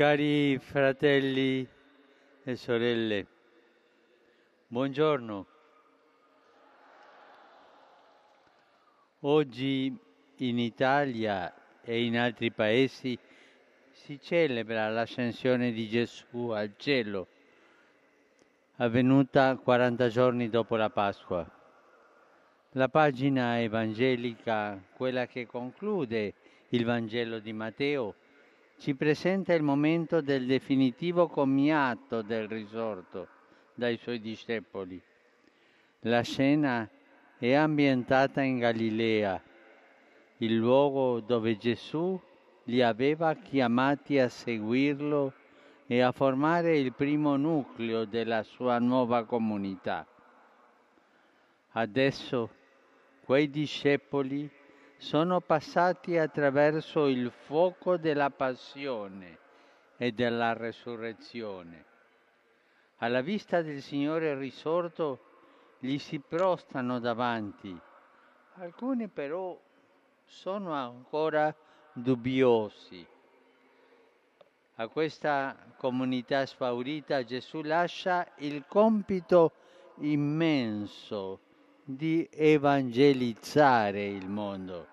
Cari fratelli e sorelle, buongiorno. Oggi in Italia e in altri paesi si celebra l'ascensione di Gesù al cielo, avvenuta 40 giorni dopo la Pasqua. La pagina evangelica, quella che conclude il Vangelo di Matteo, ci presenta il momento del definitivo commiato del risorto dai suoi discepoli. La scena è ambientata in Galilea, il luogo dove Gesù li aveva chiamati a seguirlo e a formare il primo nucleo della sua nuova comunità. Adesso quei discepoli sono passati attraverso il fuoco della passione e della resurrezione. Alla vista del Signore risorto gli si prostano davanti. Alcuni però sono ancora dubbiosi. A questa comunità spaurita Gesù lascia il compito immenso di evangelizzare il mondo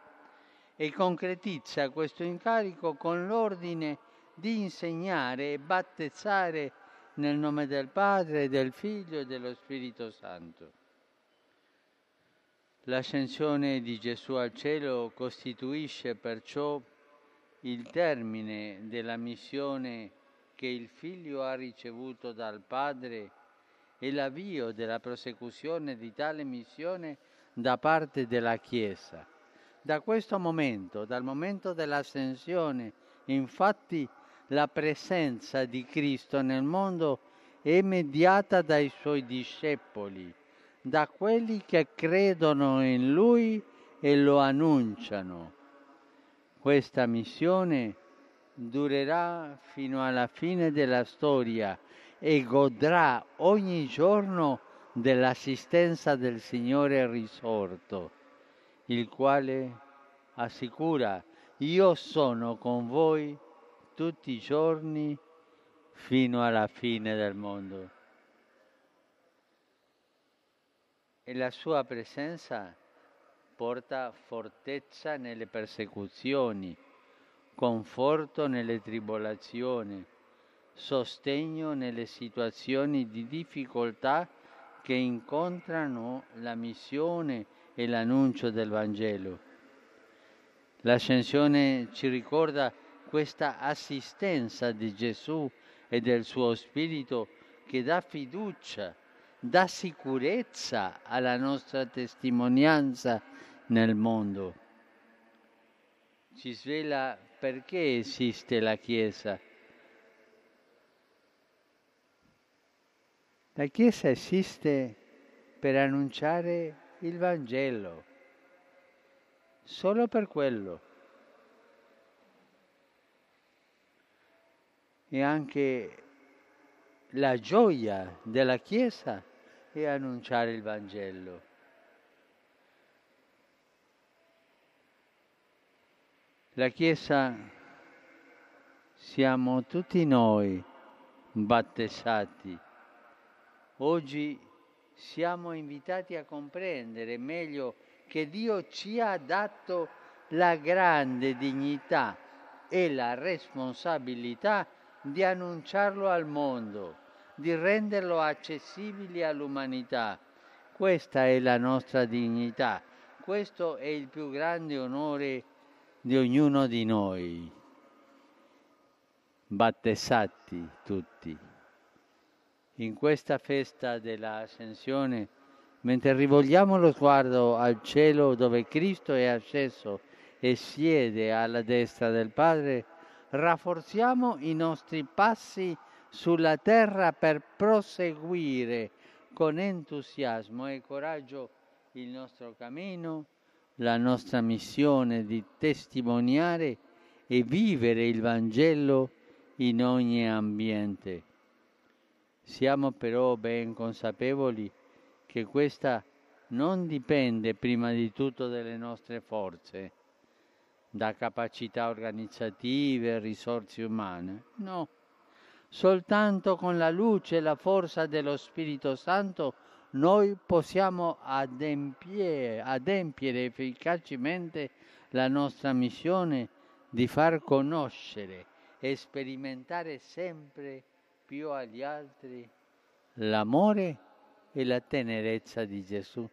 e concretizza questo incarico con l'ordine di insegnare e battezzare nel nome del Padre, del Figlio e dello Spirito Santo. L'ascensione di Gesù al cielo costituisce perciò il termine della missione che il Figlio ha ricevuto dal Padre e l'avvio della prosecuzione di tale missione da parte della Chiesa. Da questo momento, dal momento dell'ascensione, infatti, la presenza di Cristo nel mondo è mediata dai suoi discepoli da quelli che credono in Lui e lo annunciano. Questa missione durerà fino alla fine della storia e godrà ogni giorno dell'assistenza del Signore risorto, il quale assicura io sono con voi tutti i giorni fino alla fine del mondo. e la sua presenza porta fortezza nelle persecuzioni, conforto nelle tribolazioni, sostegno nelle situazioni di difficoltà che incontrano la missione e l'annuncio del Vangelo. L'ascensione ci ricorda questa assistenza di Gesù e del suo Spirito che dà fiducia dà sicurezza alla nostra testimonianza nel mondo. Ci svela perché esiste la Chiesa. La Chiesa esiste per annunciare il Vangelo, solo per quello. E anche la gioia della Chiesa è annunciare il Vangelo. La Chiesa siamo tutti noi battezzati. Oggi siamo invitati a comprendere meglio che Dio ci ha dato la grande dignità e la responsabilità di annunciarlo al mondo, di renderlo accessibile all'umanità. Questa è la nostra dignità, questo è il più grande onore di ognuno di noi, battezzati tutti. In questa festa dell'ascensione, mentre rivolgiamo lo sguardo al cielo dove Cristo è asceso e siede alla destra del Padre, rafforziamo i nostri passi sulla terra per proseguire con entusiasmo e coraggio il nostro cammino, la nostra missione di testimoniare e vivere il Vangelo in ogni ambiente. Siamo però ben consapevoli che questa non dipende prima di tutto dalle nostre forze, da capacità organizzative, risorse umane. No, soltanto con la luce e la forza dello Spirito Santo noi possiamo adempiere, adempiere efficacemente la nostra missione di far conoscere e sperimentare sempre più agli altri l'amore e la tenerezza di Gesù.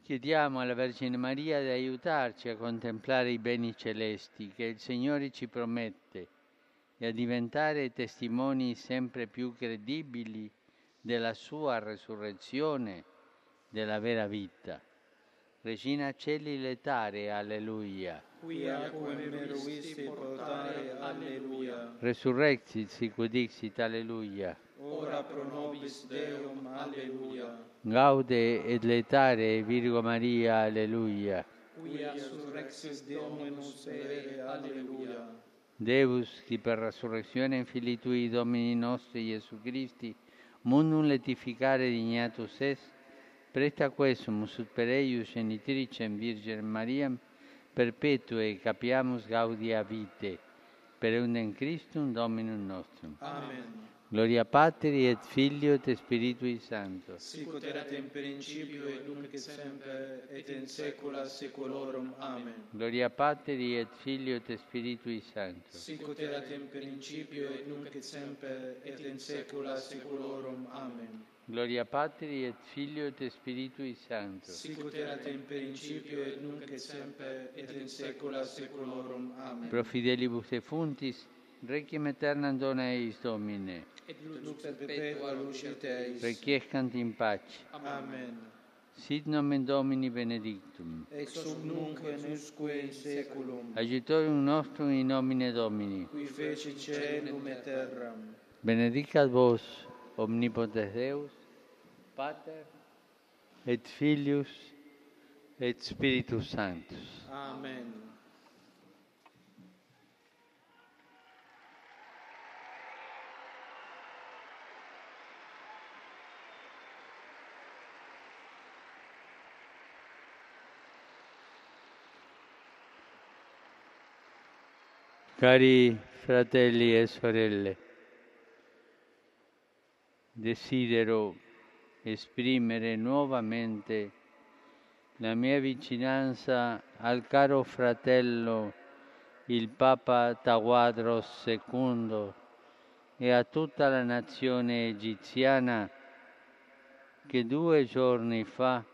Chiediamo alla Vergine Maria di aiutarci a contemplare i beni celesti che il Signore ci promette e a diventare testimoni sempre più credibili della sua resurrezione, della vera vita. Regina Celi letare, alleluia. Quia quem meruisti portare, alleluia. Resurrexit sicut dixit, alleluia. Ora pro nobis Deum, alleluia. Gaude et letare, Virgo Maria, alleluia. Quia surrexis Dominus ere, alleluia. Deus, qui per resurrezione Filii Tui, Domini nostri, Gesù Christi, mundum letificare dignatus est, presta quesum ut per eius genitricem Virgem Mariam, perpetue capiamus gaudia vite, per eundem Christum Dominum nostrum. Amen. Gloria Patri et Filio et Spiritui Sancto. Sicut erat in principio et nunc et semper et in saecula saeculorum. Amen. Gloria Patri et Filio et Spiritui Sancto. Sicut erat in principio et nunc et semper et in saecula saeculorum. Amen. Gloria Patri et Filio et Spiritui Sancto. Sicut erat in principio et nunc et semper et in saecula saeculorum. Amen. Pro fidelibus defuntis, requiem aeternam dona eis Domine. Et lux perpetua lucet eis. Requiescant in pace. Amen. Sit nomen Domini benedictum. Ex hoc nunc et usque in saeculum. Agitorium nostrum in nomine Domini. Qui fecit caelum et terram. Benedicat vos omnipotens Deus, Pater, et Filius, et Spiritus Sanctus. Amen. Cari fratelli e sorelle, desidero esprimere nuovamente la mia vicinanza al caro fratello il Papa Tawadros II e a tutta la nazione egiziana che due giorni fa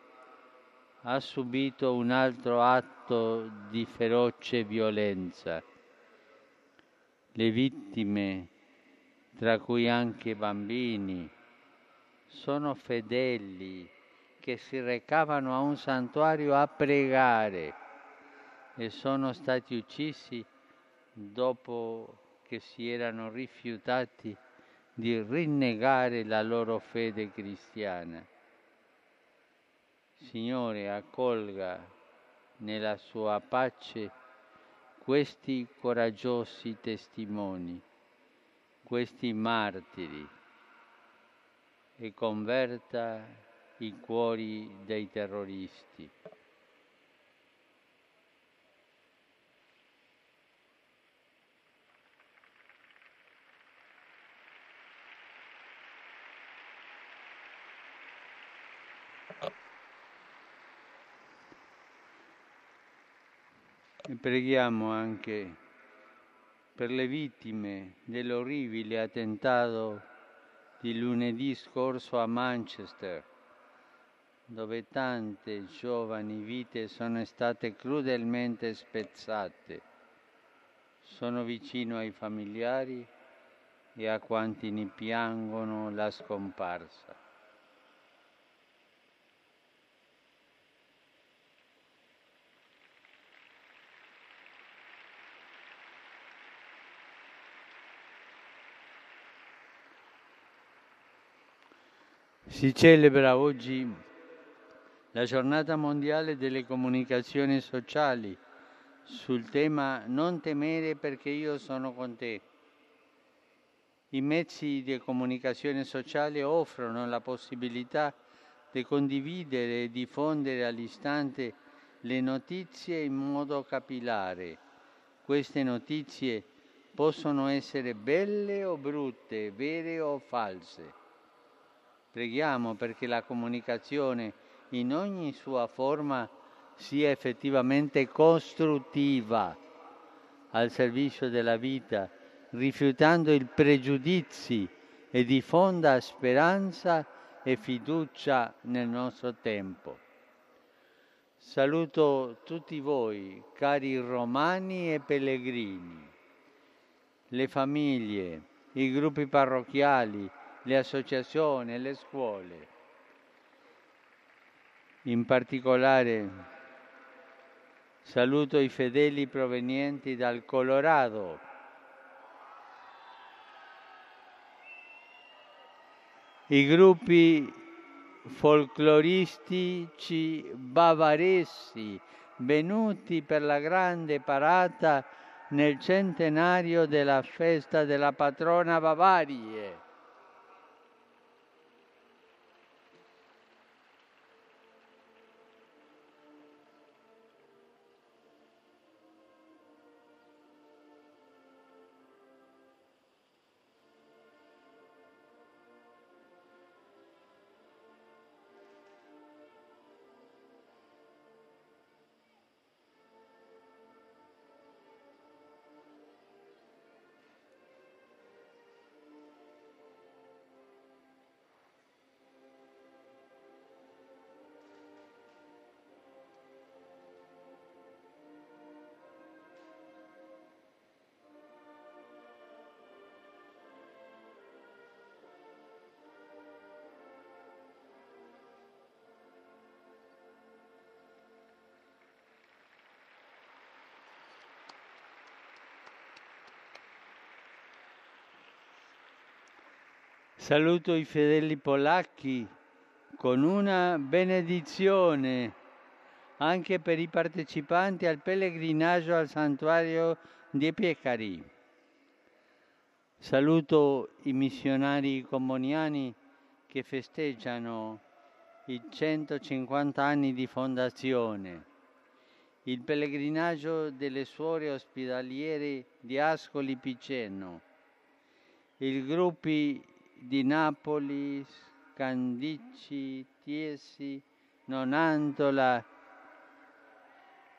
ha subito un altro atto di feroce violenza. Le vittime, tra cui anche bambini, sono fedeli che si recavano a un santuario a pregare e sono stati uccisi dopo che si erano rifiutati di rinnegare la loro fede cristiana. Signore, accolga nella sua pace questi coraggiosi testimoni, questi martiri e converta i cuori dei terroristi. E preghiamo anche per le vittime dell'orribile attentato di lunedì scorso a Manchester, dove tante giovani vite sono state crudelmente spezzate. Sono vicino ai familiari e a quanti ne piangono la scomparsa. Si celebra oggi la giornata mondiale delle comunicazioni sociali sul tema non temere perché io sono con te. I mezzi di comunicazione sociale offrono la possibilità di condividere e diffondere all'istante le notizie in modo capillare. Queste notizie possono essere belle o brutte, vere o false. Preghiamo perché la comunicazione in ogni sua forma sia effettivamente costruttiva al servizio della vita, rifiutando i pregiudizi e diffonda speranza e fiducia nel nostro tempo. Saluto tutti voi, cari romani e pellegrini, le famiglie, i gruppi parrocchiali, le associazioni, le scuole. In particolare saluto i fedeli provenienti dal Colorado, i gruppi folcloristici bavaresi venuti per la grande parata nel centenario della festa della patrona Bavarie. Saluto i fedeli polacchi con una benedizione anche per i partecipanti al pellegrinaggio al santuario di Piecari. Saluto i missionari comuniani che festeggiano i 150 anni di fondazione, il pellegrinaggio delle suore ospedaliere di Ascoli Piceno, i gruppi di Napoli, Candici, Tiesi, Nonantola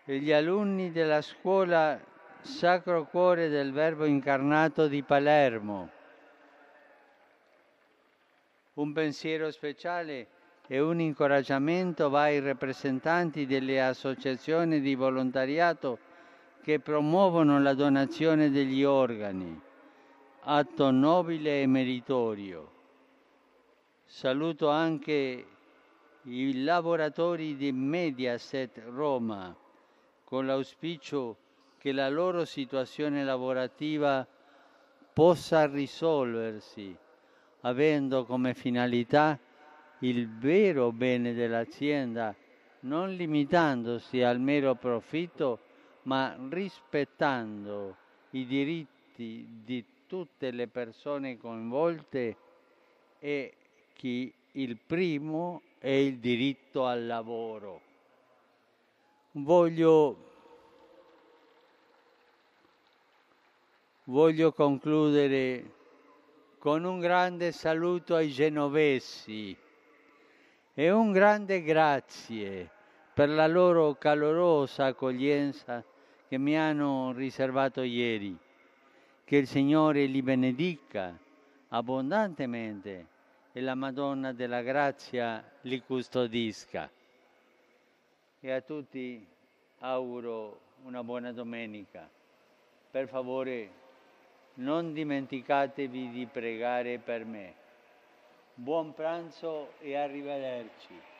e gli alunni della scuola Sacro Cuore del Verbo Incarnato di Palermo. Un pensiero speciale e un incoraggiamento va ai rappresentanti delle associazioni di volontariato che promuovono la donazione degli organi atto nobile e meritorio. Saluto anche i lavoratori di Mediaset Roma con l'auspicio che la loro situazione lavorativa possa risolversi avendo come finalità il vero bene dell'azienda, non limitandosi al mero profitto, ma rispettando i diritti di tutte le persone coinvolte e chi il primo è il diritto al lavoro. Voglio, voglio concludere con un grande saluto ai genovesi e un grande grazie per la loro calorosa accoglienza che mi hanno riservato ieri. Che il Signore li benedica abbondantemente e la Madonna della Grazia li custodisca. E a tutti auguro una buona domenica. Per favore non dimenticatevi di pregare per me. Buon pranzo e arrivederci.